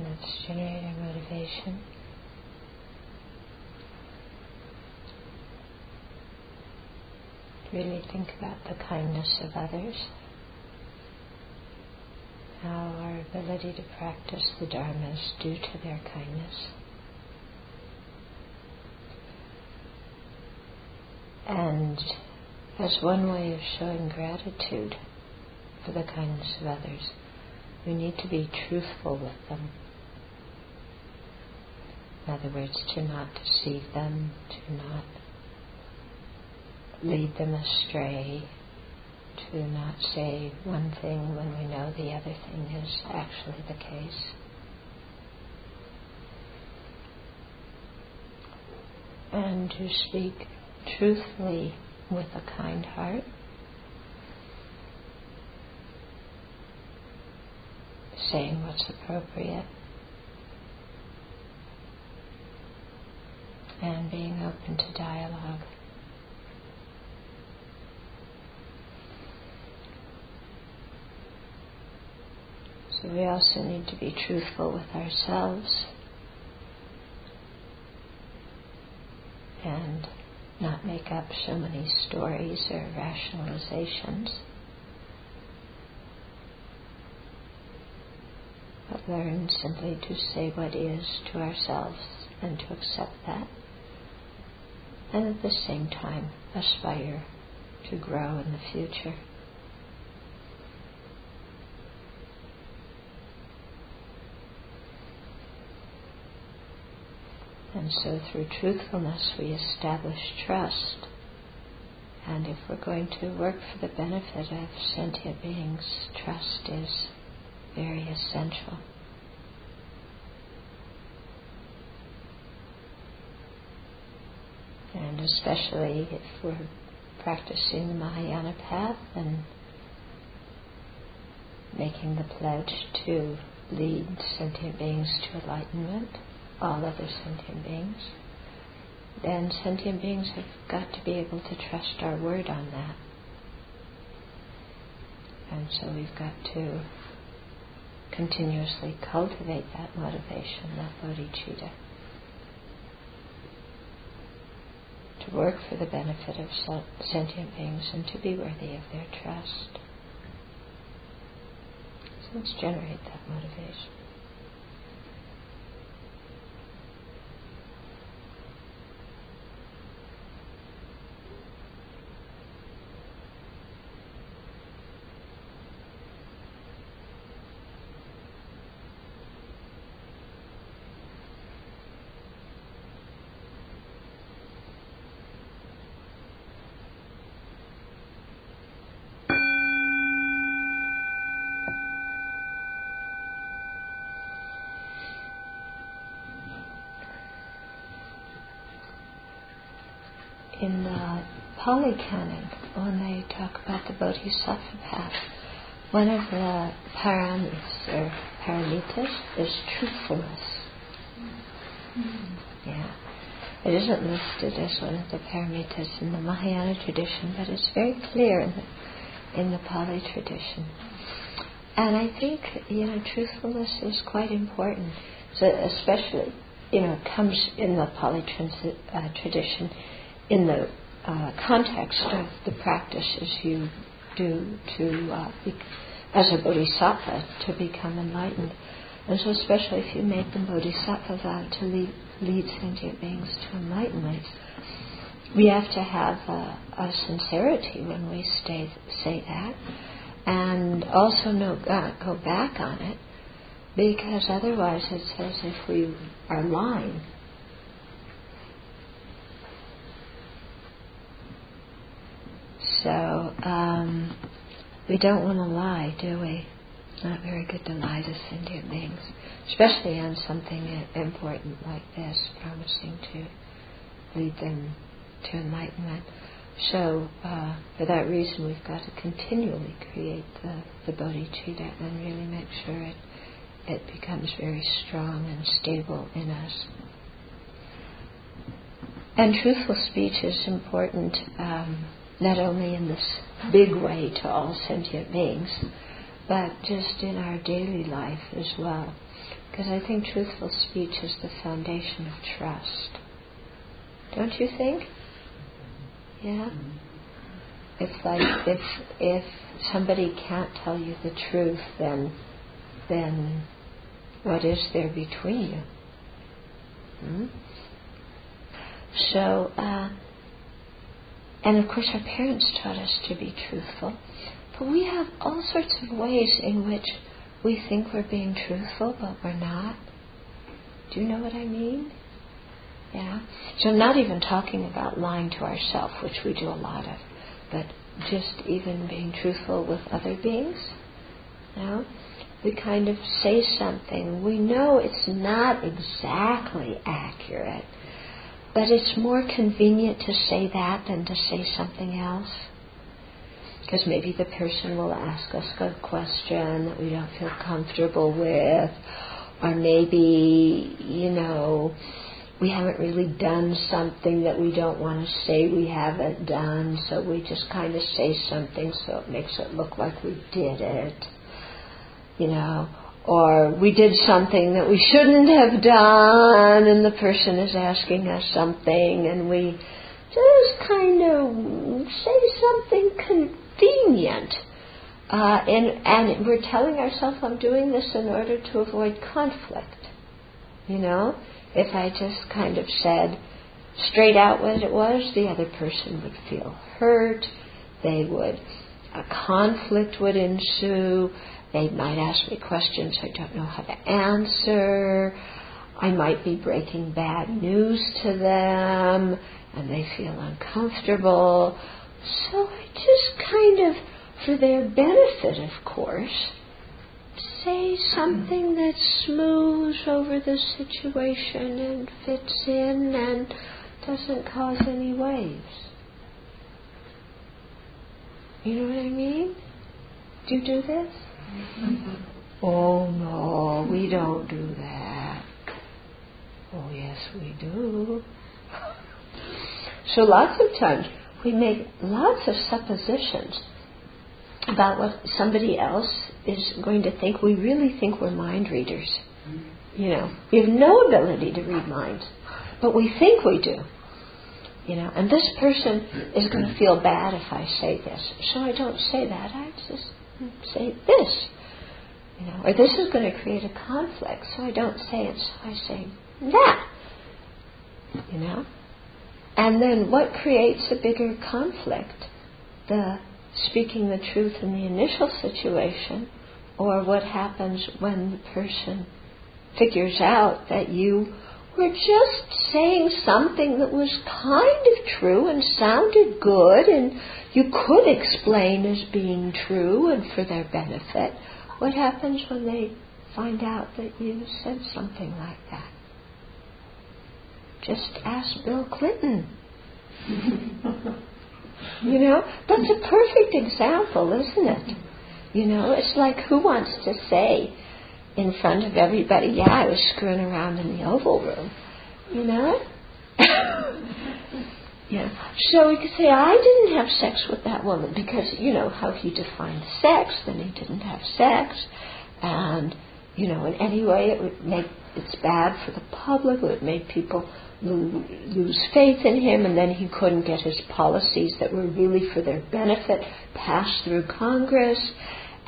and that's generating motivation. Really think about the kindness of others, how our ability to practice the Dharma is due to their kindness. And as one way of showing gratitude for the kindness of others, we need to be truthful with them. In other words, to not deceive them, to not lead them astray, to not say one thing when we know the other thing is actually the case. And to speak truthfully with a kind heart. Saying what's appropriate and being open to dialogue. So we also need to be truthful with ourselves and not make up so many stories or rationalizations, but learn simply to say what is to ourselves and to accept that, and at the same time aspire to grow in the future. And so through truthfulness we establish trust. And if we're going to work for the benefit of sentient beings, trust is very essential. And especially if we're practicing the Mahayana path and making the pledge to lead sentient beings to enlightenment all other sentient beings, then sentient beings have got to be able to trust our word on that. And so we've got to continuously cultivate that motivation, that bodhicitta, work for the benefit of sentient beings and to be worthy of their trust. So let's generate that motivation. in the Pali Canon, when they talk about the Bodhisattva path, one of the paramis or paramitas is truthfulness. Mm-hmm. Yeah. It isn't listed as one of the paramitas in the Mahayana tradition, but it's very clear in the, in the Pali tradition. And I think, you know, truthfulness is quite important. So especially, you know, comes in the Pali uh, tradition in the uh, context of the practices you do to uh, be, as a bodhisattva to become enlightened. And so, especially if you make the bodhisattva vow to lead, lead sentient beings to enlightenment, we have to have a, a sincerity when we stay, say that, and also know, uh, go back on it, because otherwise it's as if we are lying So um, we don't want to lie, do we? Not very good to lie to sentient beings, especially on something important like this, promising to lead them to enlightenment. So, uh, for that reason, we've got to continually create the, the bodhicitta and really make sure it, it becomes very strong and stable in us. And truthful speech is important. Um, not only in this big way to all sentient beings, but just in our daily life as well. Because I think truthful speech is the foundation of trust. Don't you think? Yeah? It's like if if somebody can't tell you the truth, then then what is there between you? Hmm? So, uh, and of course, our parents taught us to be truthful, but we have all sorts of ways in which we think we're being truthful, but we're not. Do you know what I mean? Yeah. So I'm not even talking about lying to ourselves, which we do a lot of, but just even being truthful with other beings. Know? We kind of say something. We know it's not exactly accurate, but it's more convenient to say that than to say something else. Because maybe the person will ask us a question that we don't feel comfortable with, or maybe, you know, we haven't really done something that we don't want to say we haven't done, so we just kind of say something so it makes it look like we did it. You know, or we did something that we shouldn't have done, and the person is asking us something, and we just kind of say something convenient. Uh, and, and we're telling ourselves, I'm doing this in order to avoid conflict. You know? If I just kind of said straight out what it was, the other person would feel hurt. They would, a conflict would ensue. They might ask me questions I don't know how to answer. I might be breaking bad news to them and they feel uncomfortable. So I just kind of, for their benefit, of course, say something that smooths over the situation and fits in and doesn't cause any waves. You know what I mean? Do you do this? oh no, we don't do that. Oh yes, we do. so lots of times we make lots of suppositions about what somebody else is going to think. We really think we're mind readers. You know, we have no ability to read minds, but we think we do. You know, and this person is going to feel bad if I say this, so I don't say that. I just say this. You know, or this is going to create a conflict, so I don't say it. So I say that. You know, and then what creates a bigger conflict? The speaking the truth in the initial situation, or what happens when the person figures out that you were just saying something that was kind of true and sounded good and you could explain as being true and for their benefit. What happens when they find out that you said something like that? Just ask Bill Clinton. You know, that's a perfect example, isn't it? You know, it's like who wants to say in front of everybody, yeah, I was screwing around in the Oval Room. You know? yeah. So we could say, I didn't have sex with that woman because, you know, how he defined sex, then he didn't have sex. And, you know, in any way it would make, it's bad for the public, it would make people lose faith in him, and then he couldn't get his policies that were really for their benefit passed through Congress.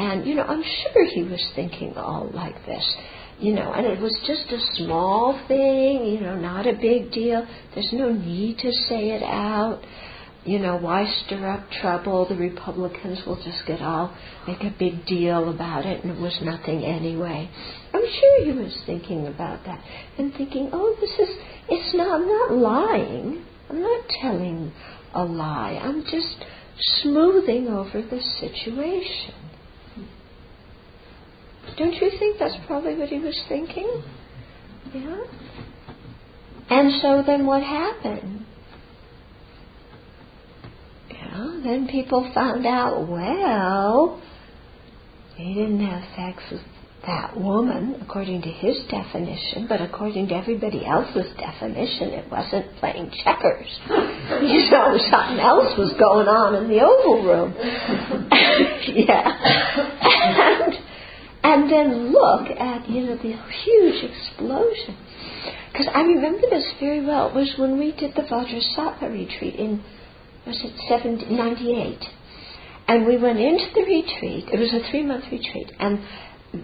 And, you know, I'm sure he was thinking all like this. You know, and it was just a small thing, you know, not a big deal. There's no need to say it out. You know, why stir up trouble? The Republicans will just get all, make a big deal about it, and it was nothing anyway. I'm sure he was thinking about that and thinking, oh, this is it's not, I'm not lying. I'm not telling a lie. I'm just smoothing over the situation. Don't you think that's probably what he was thinking? Yeah? And so then what happened? Yeah, then people found out, well, he didn't have sex with that woman according to his definition, but according to everybody else's definition, it wasn't playing checkers. you know, something else was going on in the Oval Room. yeah. and then look at, you know, the huge explosion. Because I remember this very well. It was when we did the Vajrasattva retreat in, was it 70, 98? And we went into the retreat. It was a three month retreat. And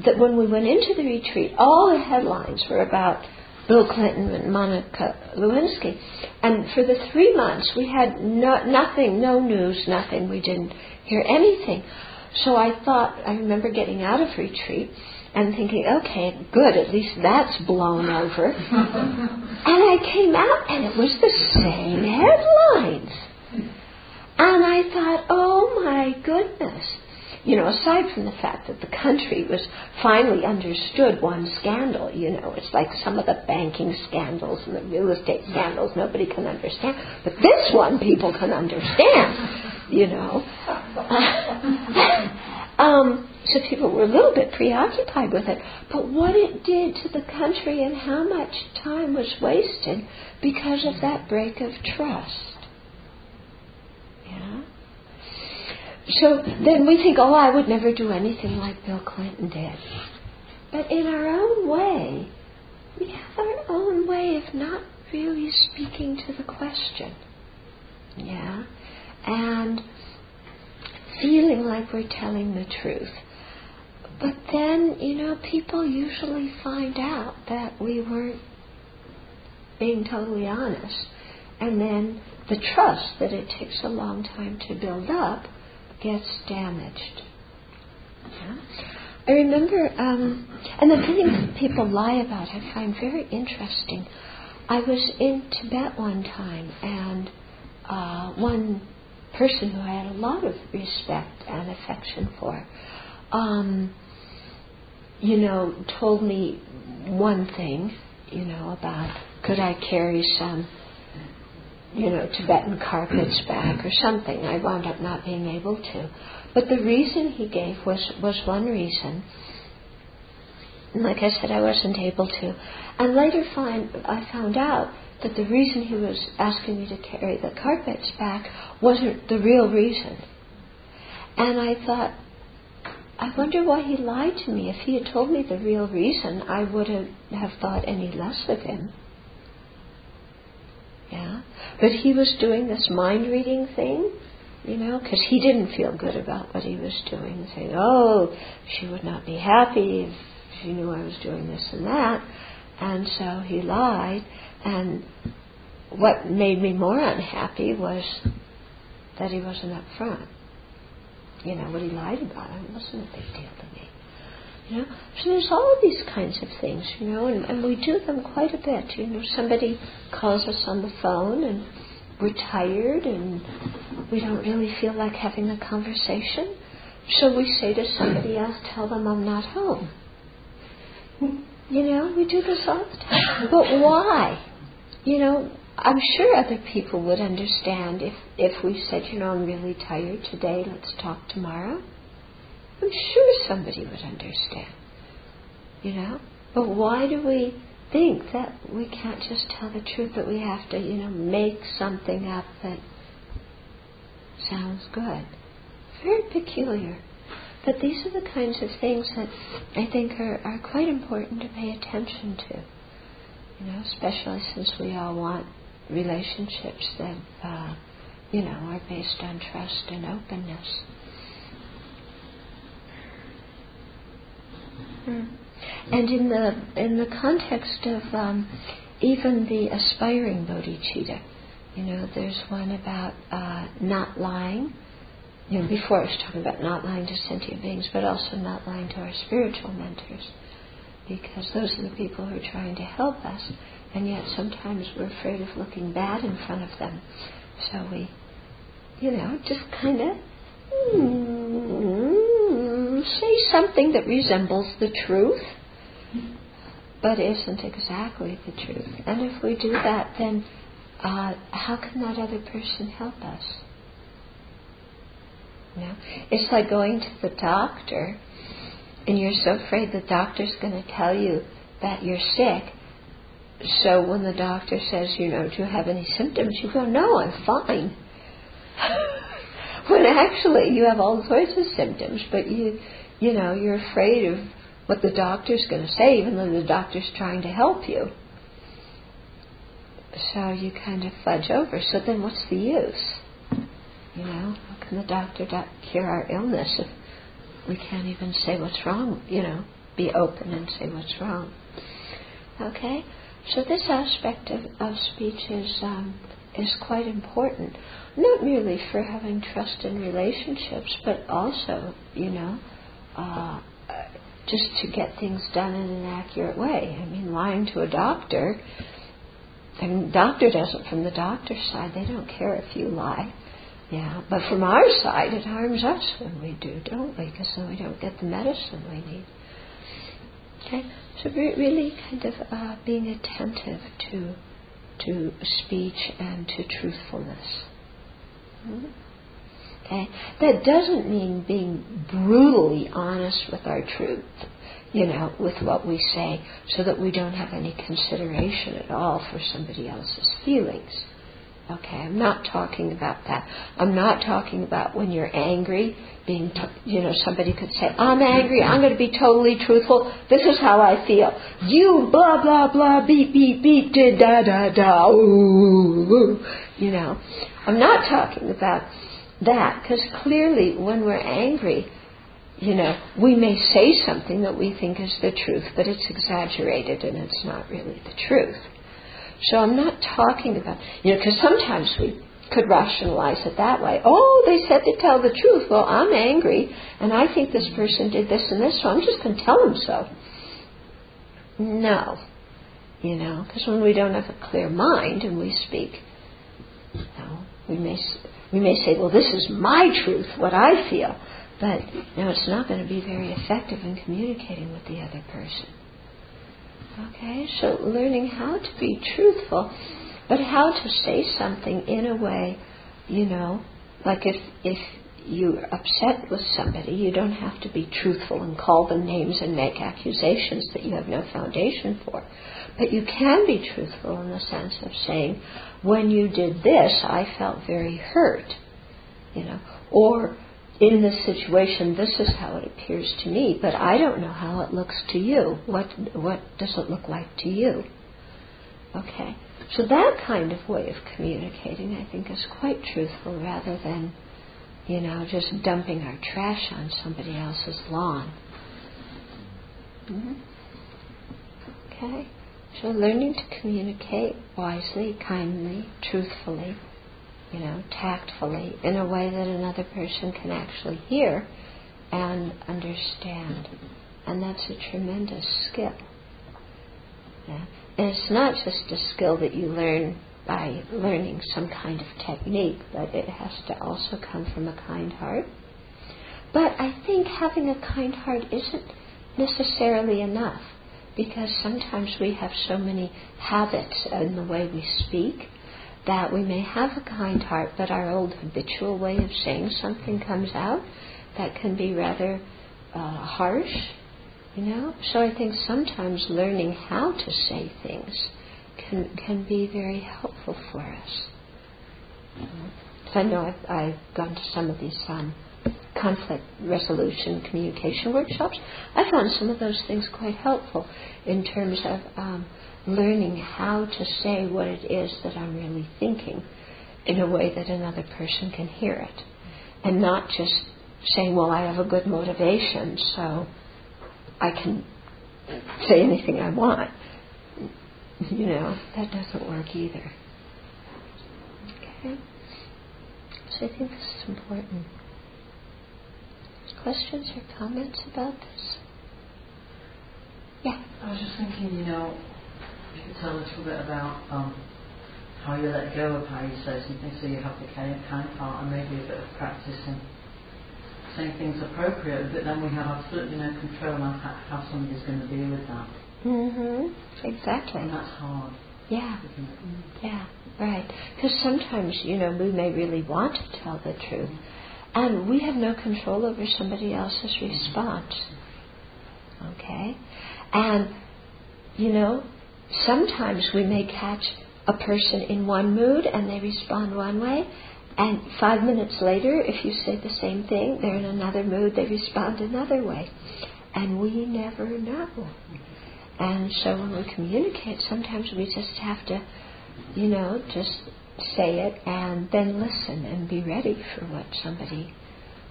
that when we went into the retreat, all the headlines were about Bill Clinton and Monica Lewinsky. And for the three months, we had no, nothing, no news, nothing. We didn't hear anything. So I thought, I remember getting out of retreat and thinking, okay, good, at least that's blown over. and I came out and it was the same headlines. And I thought, oh my goodness you know, aside from the fact that the country was finally understood one scandal, you know, it's like some of the banking scandals and the real estate scandals nobody can understand, but this one people can understand, you know. um, so people were a little bit preoccupied with it, but what it did to the country and how much time was wasted because of that break of trust. Yeah. So then we think, oh, I would never do anything like Bill Clinton did. But in our own way, we have our own way of not really speaking to the question. Yeah? And feeling like we're telling the truth. But then, you know, people usually find out that we weren't being totally honest. And then the trust that it takes a long time to build up gets damaged. Yeah? I remember, um, and the thing people lie about I find very interesting. I was in Tibet one time, and uh, one person who I had a lot of respect and affection for, um, you know, told me one thing, you know, about could I carry some you know, Tibetan carpets back or something. I wound up not being able to. But the reason he gave was, was one reason. Like I said, I wasn't able to. And later find, I found out that the reason he was asking me to carry the carpets back wasn't the real reason. And I thought, I wonder why he lied to me. If he had told me the real reason, I wouldn't have thought any less of him. Yeah. But he was doing this mind reading thing, you know, because he didn't feel good about what he was doing, saying, oh, she would not be happy if she knew I was doing this and that. And so he lied. And what made me more unhappy was that he wasn't up front. You know, what he lied about, it wasn't a big deal to me. You know, so there's all these kinds of things, you know, and, and we do them quite a bit. You know, somebody calls us on the phone and we're tired and we don't really feel like having a conversation. So we say to somebody else, tell them I'm not home. You know, we do this all the time. But why? You know, I'm sure other people would understand if, if we said, you know, I'm really tired today, let's talk tomorrow. I'm sure somebody would understand. You know? But why do we think that we can't just tell the truth, that we have to, you know, make something up that sounds good? Very peculiar. But these are the kinds of things that I think are, are quite important to pay attention to. You know, especially since we all want relationships that, uh, you know, are based on trust and openness. Mm. And in the in the context of um, even the aspiring bodhicitta, you know, there's one about uh, not lying. You know, before I was talking about not lying to sentient beings, but also not lying to our spiritual mentors, because those are the people who are trying to help us, and yet sometimes we're afraid of looking bad in front of them, so we, you know, just kind of. Mm, say something that resembles the truth, but isn't exactly the truth. And if we do that, then uh, how can that other person help us? You know? It's like going to the doctor and you're so afraid the doctor's going to tell you that you're sick. So when the doctor says, you know, do you have any symptoms? You go, no, I'm fine. when actually you have all sorts of symptoms, but you, you know, you're afraid of what the doctor's going to say, even though the doctor's trying to help you. So you kind of fudge over. So then what's the use? You know, how can the doctor cure our illness if we can't even say what's wrong? You know, be open and say what's wrong. Okay? So this aspect of, of speech is um, is quite important, not merely for having trust in relationships, but also, you know, uh, just to get things done in an accurate way. I mean, lying to a doctor, mean, doctor doesn't from the doctor's side. They don't care if you lie. Yeah, but from our side, it harms us when we do, don't we? Because then we don't get the medicine we need. Okay, so re- really kind of uh, being attentive to to speech and to truthfulness. Mm-hmm. Okay, that doesn't mean being brutally honest with our truth, you know, with what we say, so that we don't have any consideration at all for somebody else's feelings. Okay, I'm not talking about that. I'm not talking about when you're angry, being, t- you know, somebody could say, I'm angry, I'm going to be totally truthful, this is how I feel. You blah, blah, blah, beep, beep, beep, da, da, da, ooh, ooh. You know, I'm not talking about that, because clearly when we're angry, you know, we may say something that we think is the truth, but it's exaggerated and it's not really the truth. So I'm not talking about, you know, because sometimes we could rationalize it that way. Oh, they said to tell the truth. Well, I'm angry, and I think this person did this and this, so I'm just going to tell them so. No, you know, because when we don't have a clear mind and we speak, you know, we may we may say, well, this is my truth, what I feel, but know, it's not going to be very effective in communicating with the other person. Okay, so learning how to be truthful, but how to say something in a way, you know, like if if you're upset with somebody, you don't have to be truthful and call them names and make accusations that you have no foundation for. But you can be truthful in the sense of saying, when you did this, I felt very hurt, you know, or in this situation, this is how it appears to me, but I don't know how it looks to you. What what does it look like to you? Okay, so that kind of way of communicating, I think, is quite truthful rather than, you know, just dumping our trash on somebody else's lawn. Mm-hmm. Okay, so learning to communicate wisely, kindly, truthfully you know, tactfully in a way that another person can actually hear and understand. And that's a tremendous skill. Yeah. And it's not just a skill that you learn by learning some kind of technique, but it has to also come from a kind heart. But I think having a kind heart isn't necessarily enough because sometimes we have so many habits in the way we speak that we may have a kind heart, but our old habitual way of saying something comes out that can be rather uh, harsh, you know. So I think sometimes learning how to say things can can be very helpful for us. I know I've, I've gone to some of these um, conflict resolution communication workshops. I found some of those things quite helpful in terms of um, learning how to say what it is that I'm really thinking in a way that another person can hear it. And not just saying, well, I have a good motivation, so I can say anything I want. You know, that doesn't work either. Okay? So I think this is important. Questions or comments about this? Yeah. I was just thinking, you know, you could tell a little bit about um, how you let go of how you say something so you have the kind part and maybe a bit of practice in saying things appropriate, but then we have absolutely no control on how, somebody's going to deal with that. Mm-hmm. Exactly. And that's hard. Yeah. Yeah, right. Because sometimes, you know, we may really want to tell the truth, and we have no control over somebody else's response. Okay? And, you know, sometimes we may catch a person in one mood and they respond one way, and five minutes later, if you say the same thing, they're in another mood, they respond another way. and we never know. And so when we communicate, sometimes we just have to, you know, just say it and then listen and be ready for what somebody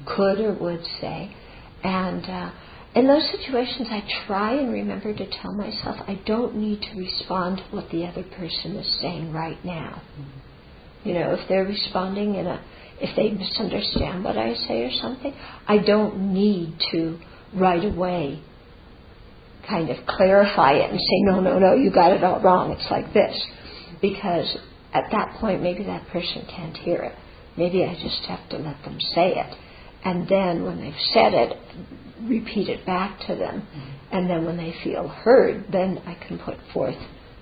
could or would say. And uh, in those situations, I try and remember to tell myself I don't need to respond to what the other person is saying right now. You know, if they're responding in a, if they misunderstand what I say or something, I don't need to right away kind of clarify it and say, no, no, no, you got it all wrong. It's like this. Because at that point, maybe that person can't hear it. Maybe I just have to let them say it. And then when they've said it, repeat it back to them. And then when they feel heard, then I can put forth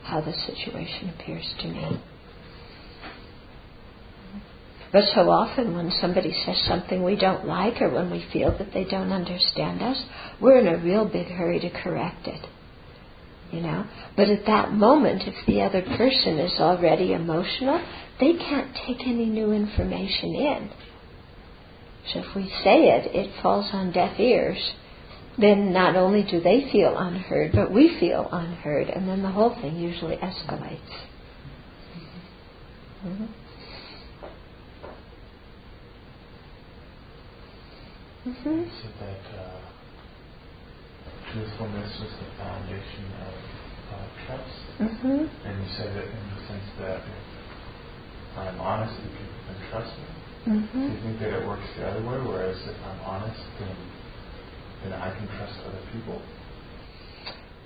how the situation appears to me. But so often when somebody says something we don't like or when we feel that they don't understand us, we're in a real big hurry to correct it. You know? But at that moment, if the other person is already emotional, they can't take any new information in. So if we say it, it falls on deaf ears. Then not only do they feel unheard, but we feel unheard, and then the whole thing usually escalates. Mm-hmm. Mm-hmm. You said that uh, truthfulness was the foundation of uh, trust, mm-hmm. and you said it in the sense that if I'm honest, people can trust me. Mm-hmm. Do you think that it works the other way, whereas if I'm honest, then then I can trust other people?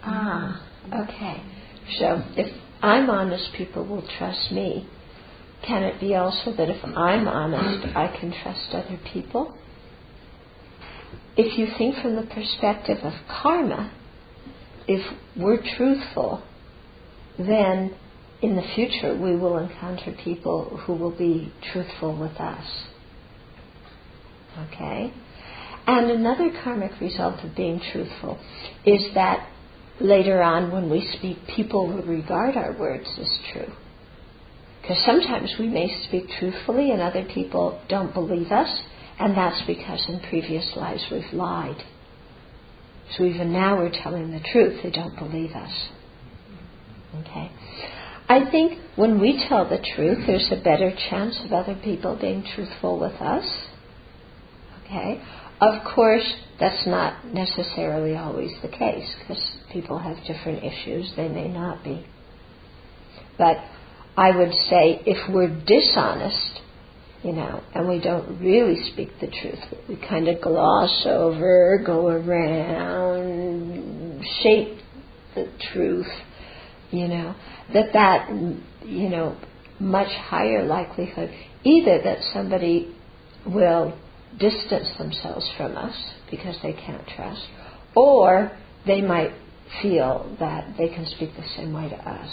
Ah, okay. So if I'm honest, people will trust me. Can it be also that if I'm honest, I can trust other people? If you think from the perspective of karma, if we're truthful, then in the future we will encounter people who will be truthful with us. Okay? And another karmic result of being truthful is that later on when we speak, people will regard our words as true. Because sometimes we may speak truthfully and other people don't believe us, and that's because in previous lives we've lied. So even now we're telling the truth, they don't believe us. Okay? I think when we tell the truth, there's a better chance of other people being truthful with us. Okay? Of course, that's not necessarily always the case because people have different issues. They may not be. But I would say if we're dishonest, you know, and we don't really speak the truth, we kind of gloss over, go around, shape the truth, you know, that that, you know, much higher likelihood either that somebody will distance themselves from us because they can't trust, or they might feel that they can speak the same way to us.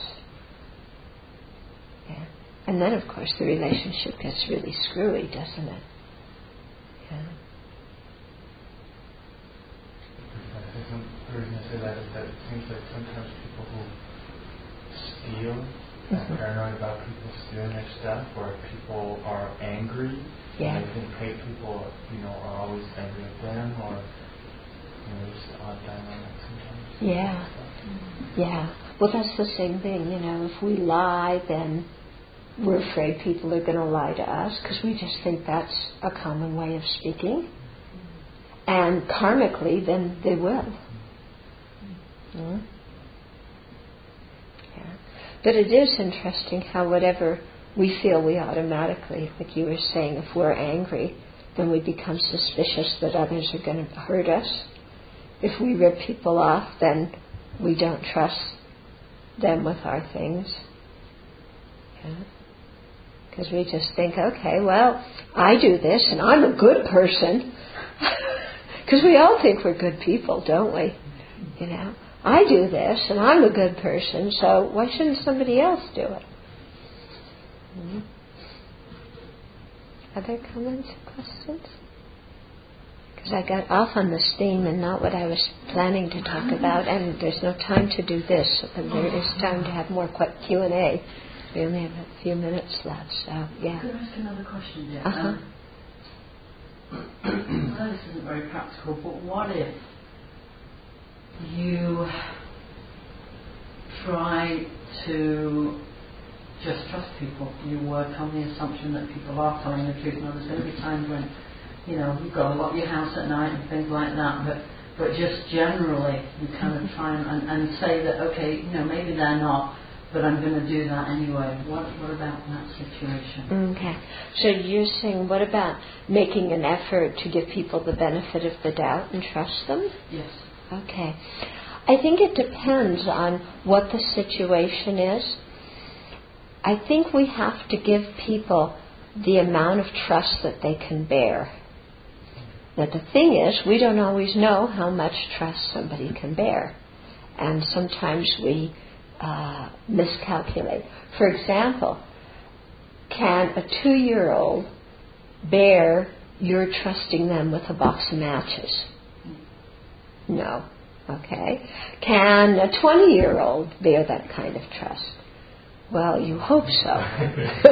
And then, of course, the relationship gets really screwy, doesn't it? Yeah. The reason I say that is that it seems like sometimes people who steal, mm-hmm. paranoid about people stealing their stuff, or people are angry, yeah. and they think hate people, you know, are always angry at them, or you know, just odd dynamic sometimes. Yeah, yeah. Well, that's the same thing. You know, if we lie, then we're afraid people are going to lie to us because we just think that's a common way of speaking. And karmically, then they will. Mm-hmm. But it is interesting how whatever we feel we automatically, like you were saying, if we're angry, then we become suspicious that others are going to hurt us. If we rip people off, then we don't trust them with our things. Because we just think, okay, well, I do this and I'm a good person. Because we all think we're good people, don't we? You know? I do this and I'm a good person, so why shouldn't somebody else do it? Mm-hmm. Other comments or questions? Because I got off on this theme and not what I was planning to talk about, and there's no time to do this, and there is time to have more Q and A. We only have a few minutes left, so yeah. Could I ask another question there? Uh-huh. Um, this isn't very practical, but what if you try to just trust people? You work on the assumption that people are telling the truth, and there's going to be times when you know you've got to lock your house at night and things like that, but but just generally you kind of try and, and, and say that okay, you know maybe they're not but I'm going to do that anyway. What, what about that situation? Okay. So you're saying, what about making an effort to give people the benefit of the doubt and trust them? Yes. Okay. I think it depends on what the situation is. I think we have to give people the amount of trust that they can bear. Now, the thing is, we don't always know how much trust somebody can bear. And sometimes we uh, miscalculate. For example, can a two year old bear your trusting them with a box of matches? No. Okay. Can a 20 year old bear that kind of trust? Well, you hope so.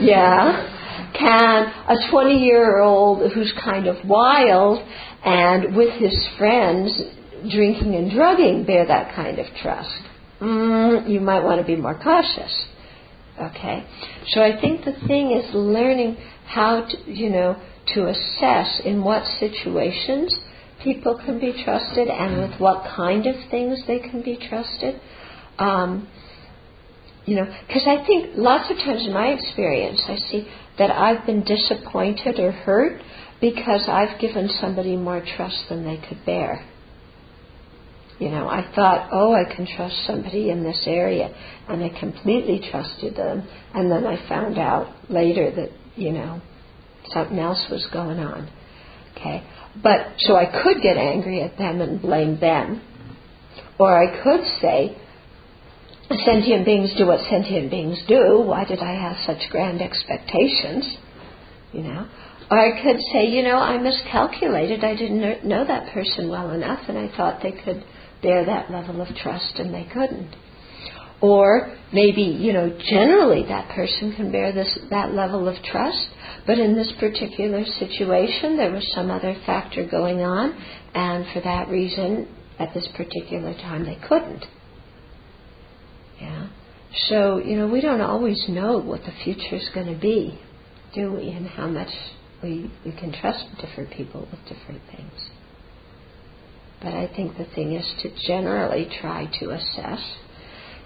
yeah. Can a 20 year old who's kind of wild and with his friends drinking and drugging bear that kind of trust? Mm, you might want to be more cautious. Okay? So I think the thing is learning how to, you know, to assess in what situations people can be trusted and with what kind of things they can be trusted. Um, you know, because I think lots of times in my experience, I see that I've been disappointed or hurt because I've given somebody more trust than they could bear. You know, I thought, oh, I can trust somebody in this area, and I completely trusted them, and then I found out later that, you know, something else was going on. Okay? But, so I could get angry at them and blame them, or I could say, sentient beings do what sentient beings do. Why did I have such grand expectations? You know. Or I could say, you know, I miscalculated. I didn't know that person well enough, and I thought they could bear that level of trust, and they couldn't. Or maybe, you know, generally that person can bear this that level of trust, but in this particular situation there was some other factor going on, and for that reason, at this particular time, they couldn't. Yeah. So, you know, we don't always know what the future is going to be, do we? And how much we, we can trust different people with different things. But I think the thing is to generally try to assess,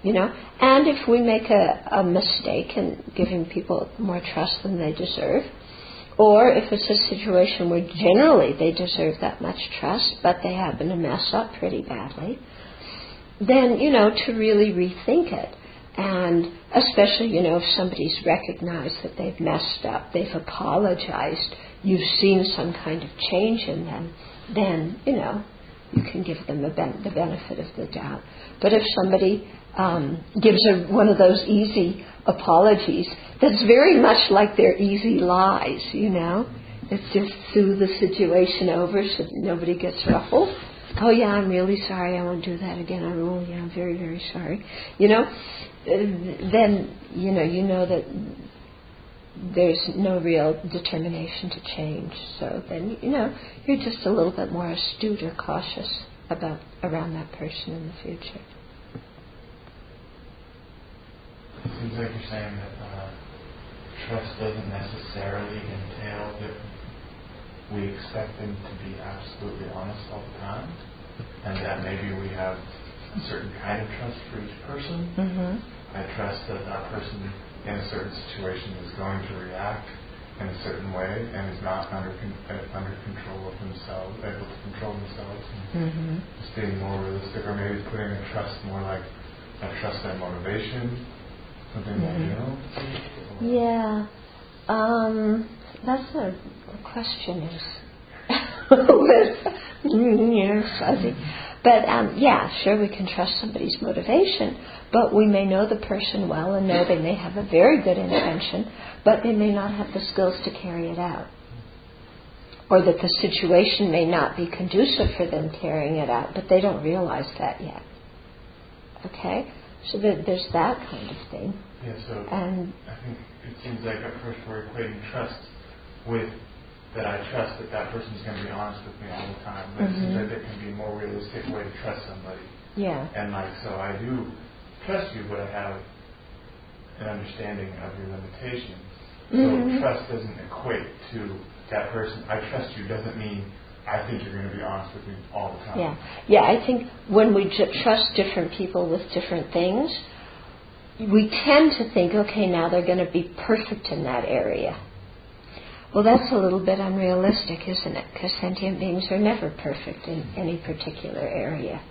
you know, and if we make a, a mistake in giving people more trust than they deserve, or if it's a situation where generally they deserve that much trust, but they happen to mess up pretty badly, then, you know, to really rethink it. And especially, you know, if somebody's recognized that they've messed up, they've apologized, you've seen some kind of change in them, then, you know, you can give them the, ben- the benefit of the doubt. But if somebody um, gives a, one of those easy apologies, that's very much like their easy lies, you know? It's just soothe the situation over so nobody gets ruffled oh yeah, I'm really sorry, I won't do that again. I'm oh yeah, I'm very very sorry. You know, then you know you know that there's no real determination to change. So then you know you're just a little bit more astute or cautious about around that person in the future. It seems like you're saying that uh, trust doesn't necessarily entail that we expect them to be absolutely honest all the time, and that maybe we have a certain kind of trust for each person. Mm-hmm. I trust that that person in a certain situation is going to react in a certain way and is not under con- uh, under control of themselves, able to control themselves, and mm-hmm. just being more realistic, or maybe putting a trust more like I trust their motivation, something mm-hmm. like you know. Yeah, um, that's a question is you know, fuzzy. But um, yeah, sure, we can trust somebody's motivation, but we may know the person well and know they may have a very good intention, but they may not have the skills to carry it out. Or that the situation may not be conducive for them carrying it out, but they don't realize that yet. Okay? So there's that kind of thing. Yeah, so and I think it seems like at first we're equating trust with that I trust that that person's going to be honest with me all the time. But mm-hmm. it seems like there can be a more realistic way to trust somebody. Yeah. And like, so I do trust you, but I have an understanding of your limitations. Mm-hmm. So trust doesn't equate to that person. I trust you doesn't mean I think you're going to be honest with me all the time. Yeah, yeah. I think when we trust different people with different things, we tend to think, okay, now they're going to be perfect in that area. Well, that's a little bit unrealistic, isn't it? Because sentient beings are never perfect in any particular area.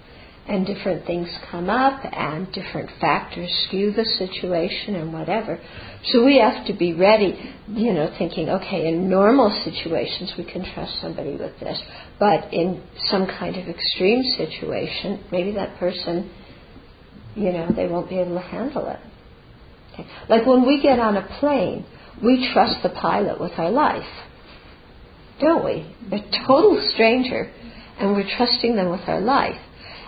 And different things come up, and different factors skew the situation, and whatever. So we have to be ready, you know, thinking, okay, in normal situations we can trust somebody with this, but in some kind of extreme situation, maybe that person you know, they won't be able to handle it. Okay. Like when we get on a plane, we trust the pilot with our life, don't we? A total stranger, and we're trusting them with our life.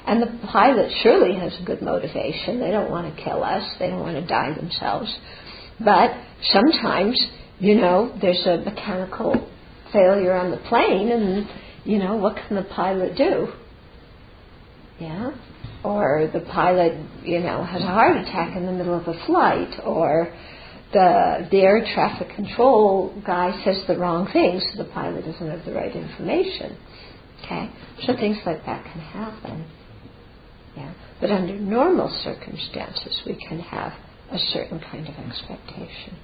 And the pilot surely has a good motivation. They don't want to kill us. They don't want to die themselves. But sometimes, you know, there's a mechanical failure on the plane, and you know, what can the pilot do? Yeah or the pilot, you know, has a heart attack in the middle of a flight, or the, the air traffic control guy says the wrong thing, so the pilot doesn't have the right information. Okay, so things like that can happen. Yeah, but under normal circumstances, we can have a certain kind of expectation.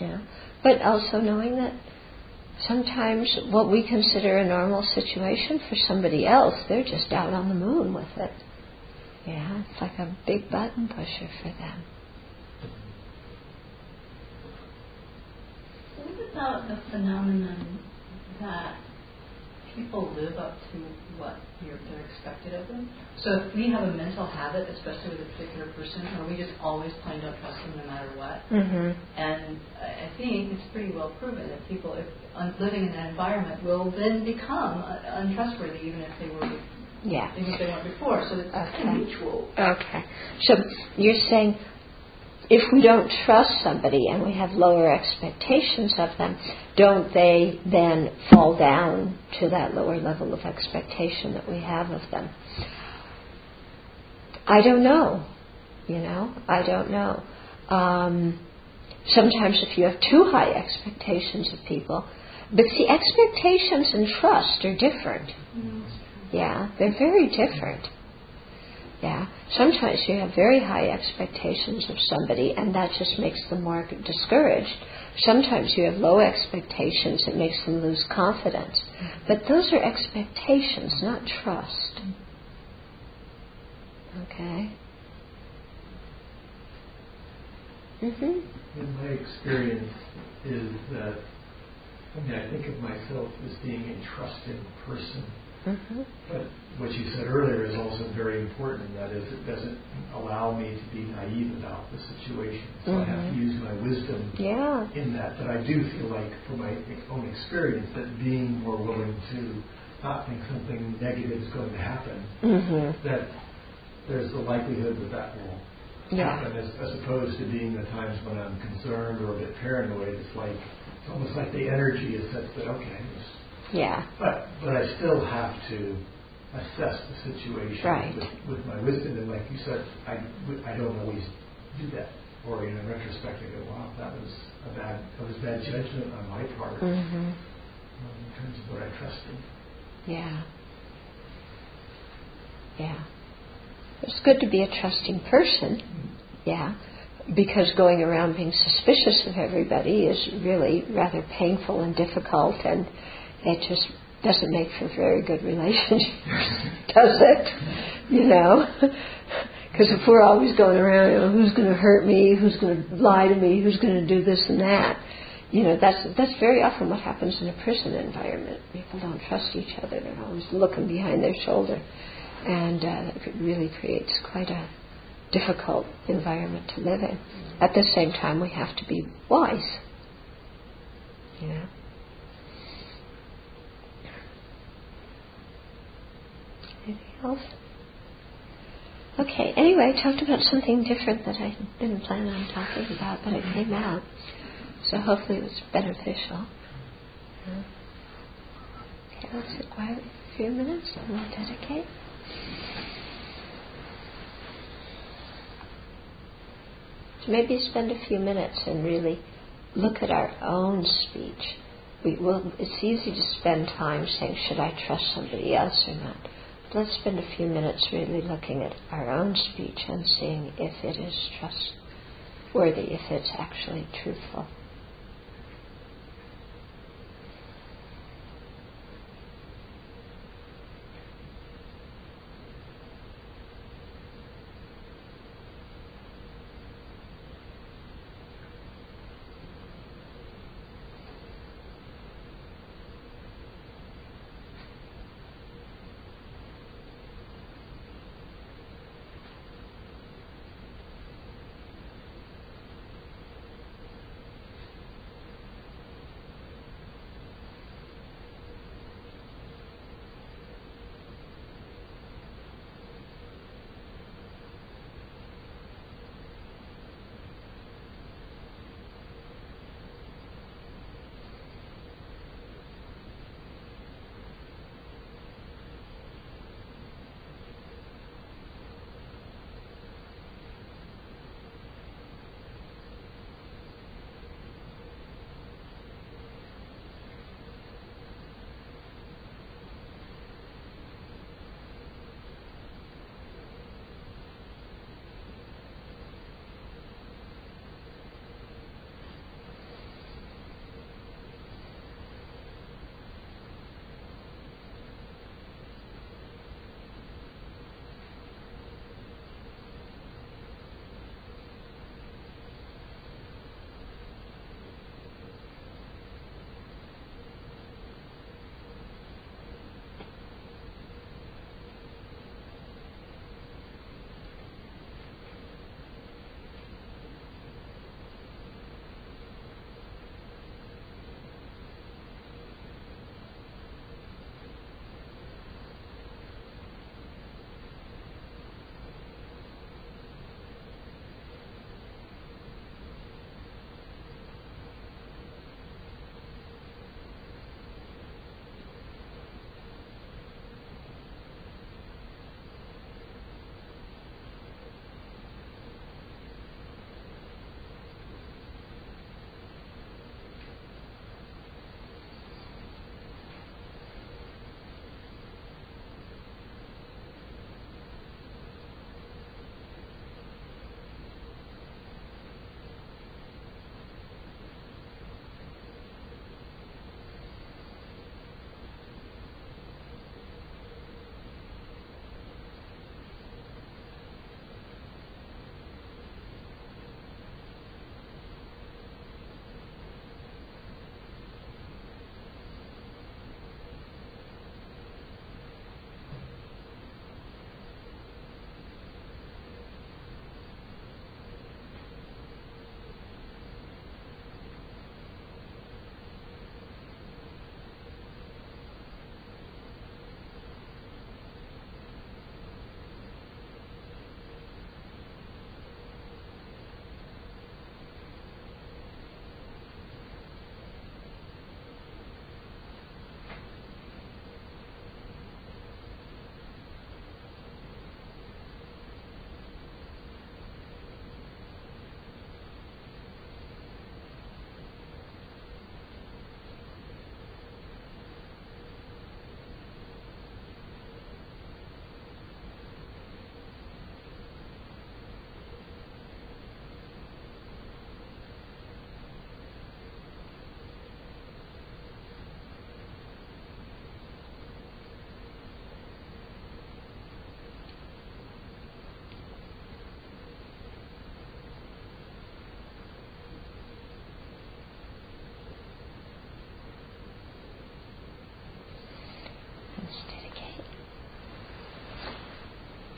Yeah, but also knowing that sometimes what we consider a normal situation for somebody else, they're just out on the moon with it. Yeah, it's like a big button pusher for them. What about the phenomenon that people live up to what they're expected of them. So if we have a mental habit, especially with a particular person, or we just always plan to trust them no matter what, mm-hmm. and I think it's pretty well proven that people, if living in that environment, will then become untrustworthy, even if they were. Yeah. Even if they weren't before, so it's okay. mutual. Okay. So you're saying if we don't trust somebody and we have lower expectations of them, don't they then fall down to that lower level of expectation that we have of them? I don't know. You know, I don't know. Um, sometimes if you have too high expectations of people, but see, expectations and trust are different. Mm-hmm. Yeah, they're very different. Yeah. Sometimes you have very high expectations of somebody and that just makes them more discouraged. Sometimes you have low expectations, it makes them lose confidence. But those are expectations, not trust. Okay? Mm-hmm. In my experience is that I mean I think of myself as being a trusting person Mm-hmm. But what you said earlier is also very important, that is it doesn't allow me to be naive about the situation. So mm-hmm. I have to mm-hmm. use my wisdom yeah. in that. But I do feel like, from my own experience, that being more willing to not think something negative is going to happen, mm-hmm. that there's the likelihood that that will yeah. happen, as, as opposed to being the times when I'm concerned or a bit paranoid. It's like it's almost like the energy is such that okay, yeah. But but I still have to assess the situation right. with, with my wisdom. And like you said, I, I don't always do that. Or in retrospect, I go, wow, that was a bad, that was bad judgment on my part mm-hmm. um, in terms of what I trusted. Yeah. Yeah. It's good to be a trusting person. Yeah. Because going around being suspicious of everybody is really rather painful and difficult and it just doesn't make for very good relationships, does it? You know? Because if we're always going around, you know, who's going to hurt me, who's going to lie to me, who's going to do this and that, you know, that's that's very often what happens in a prison environment. People don't trust each other; they're always looking behind their shoulder, and uh, it really creates quite a difficult environment to live in. At the same time, we have to be wise. You know. Okay, anyway, I talked about something different that I didn't plan on talking about, but it came out. So hopefully it was beneficial. Okay, let's sit quietly for a few minutes and we'll dedicate. So maybe spend a few minutes and really look at our own speech. We will, it's easy to spend time saying, should I trust somebody else or not? Let's spend a few minutes really looking at our own speech and seeing if it is trustworthy, if it's actually truthful.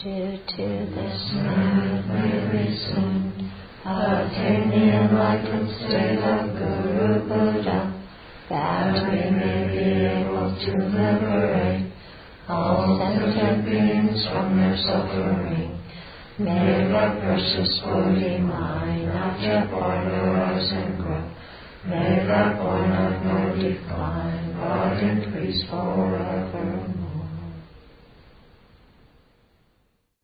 Due to this mad reason, attain the enlightened state of Guru Buddha, that we may be able to liberate all sentient beings from their suffering. May the precious Bodhi mind not yet born arise and grow, May that void not decline, but increase forevermore.